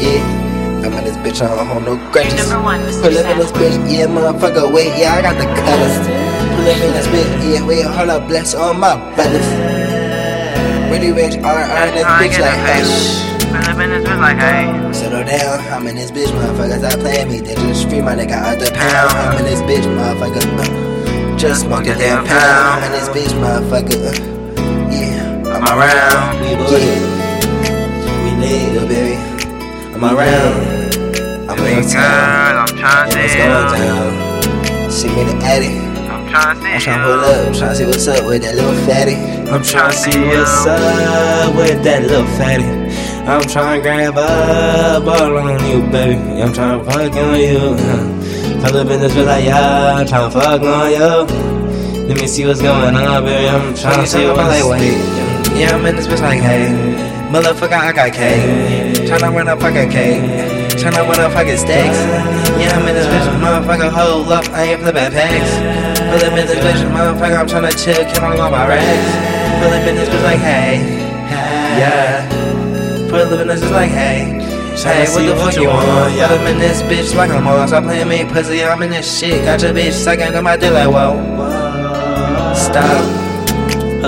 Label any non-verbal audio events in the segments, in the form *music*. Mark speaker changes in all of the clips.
Speaker 1: Yeah, I'm in this bitch, I don't hold no grudges.
Speaker 2: Number one, Mr.
Speaker 1: Pull up in this bitch, yeah, motherfucker, wait, yeah, I got the colors. Pull up in this bitch, yeah, wait, hold up, bless all my brothers. Really rich, R, R, in this bitch like hush.
Speaker 3: Pull up in this bitch like, hey.
Speaker 1: Settle down, I'm in this bitch, motherfuckers. I playing me. They just stream my nigga out the pound. I'm in this bitch, motherfucker. Uh, just smoke a damn pound. I'm in this bitch, motherfucker. Uh, yeah, I'm around. Yeah. Lit. I'm around. I'm in town.
Speaker 3: I'm trying to
Speaker 1: it's going down. See me the addy.
Speaker 3: I'm trying to see
Speaker 1: I'm pull up. I'm trying to see what's up with that little fatty.
Speaker 4: I'm trying to see what's up with that little fatty. I'm trying to grab up all on you, baby. I'm trying to fuck on you. Pull up in this bitch like, yeah, I'm trying to fuck on you. Let me see what's going on, baby. I'm trying to see what's
Speaker 1: like, wait. Yeah, I'm in this bitch like, hey. Motherfucker, I got K. Tryna run up fucking K. Tryna run up fucking stacks. Yeah, I'm in this bitch, motherfucker, hold up. I ain't flipping packs. Pull up in this bitch, motherfucker, I'm tryna chill, kill on all my racks. Pull up in this bitch like, hey. Yeah. Pull up in this bitch like, hey. Hey, what the fuck
Speaker 4: you want,
Speaker 1: want?
Speaker 4: yeah.
Speaker 1: Up in this bitch like I'm on. Stop playing me, pussy. I'm in this shit. Got your bitch sucking on my dick like, whoa. Stop.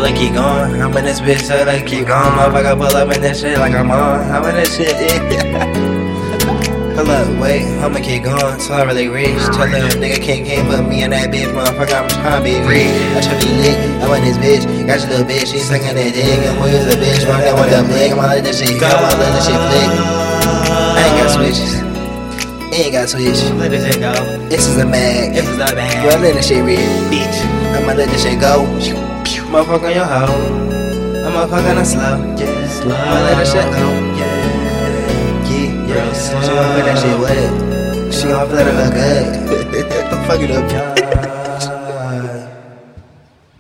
Speaker 1: Pull up, keep going. I'm in this bitch, so like keep going. Motherfucker, pull up in this shit like I'm on. I'm in this shit, yeah. *laughs* Pull up, wait, I'ma keep going till I really reach. Tell them nigga can't can't put me in that bitch, motherfucker. I'm tryna be rich. I try to be lit. I want this bitch. Got your little bitch, she sucking that dick. And where's the bitch? Running with the blick. I'm all let this shit go. I'm all let this shit flick. I ain't got switches. Ain't got switch.
Speaker 4: Let this shit go.
Speaker 1: This is a mag.
Speaker 4: This is a bag.
Speaker 1: Well, let this shit rip, bitch. I'ma let this shit go. Motherfucker on your hoe. I'ma fuck on the slow. I'ma let this shit go. Yeah. Yeah. She gon' put that shit wet. She gon' flutter her good. *laughs* Fuck it up.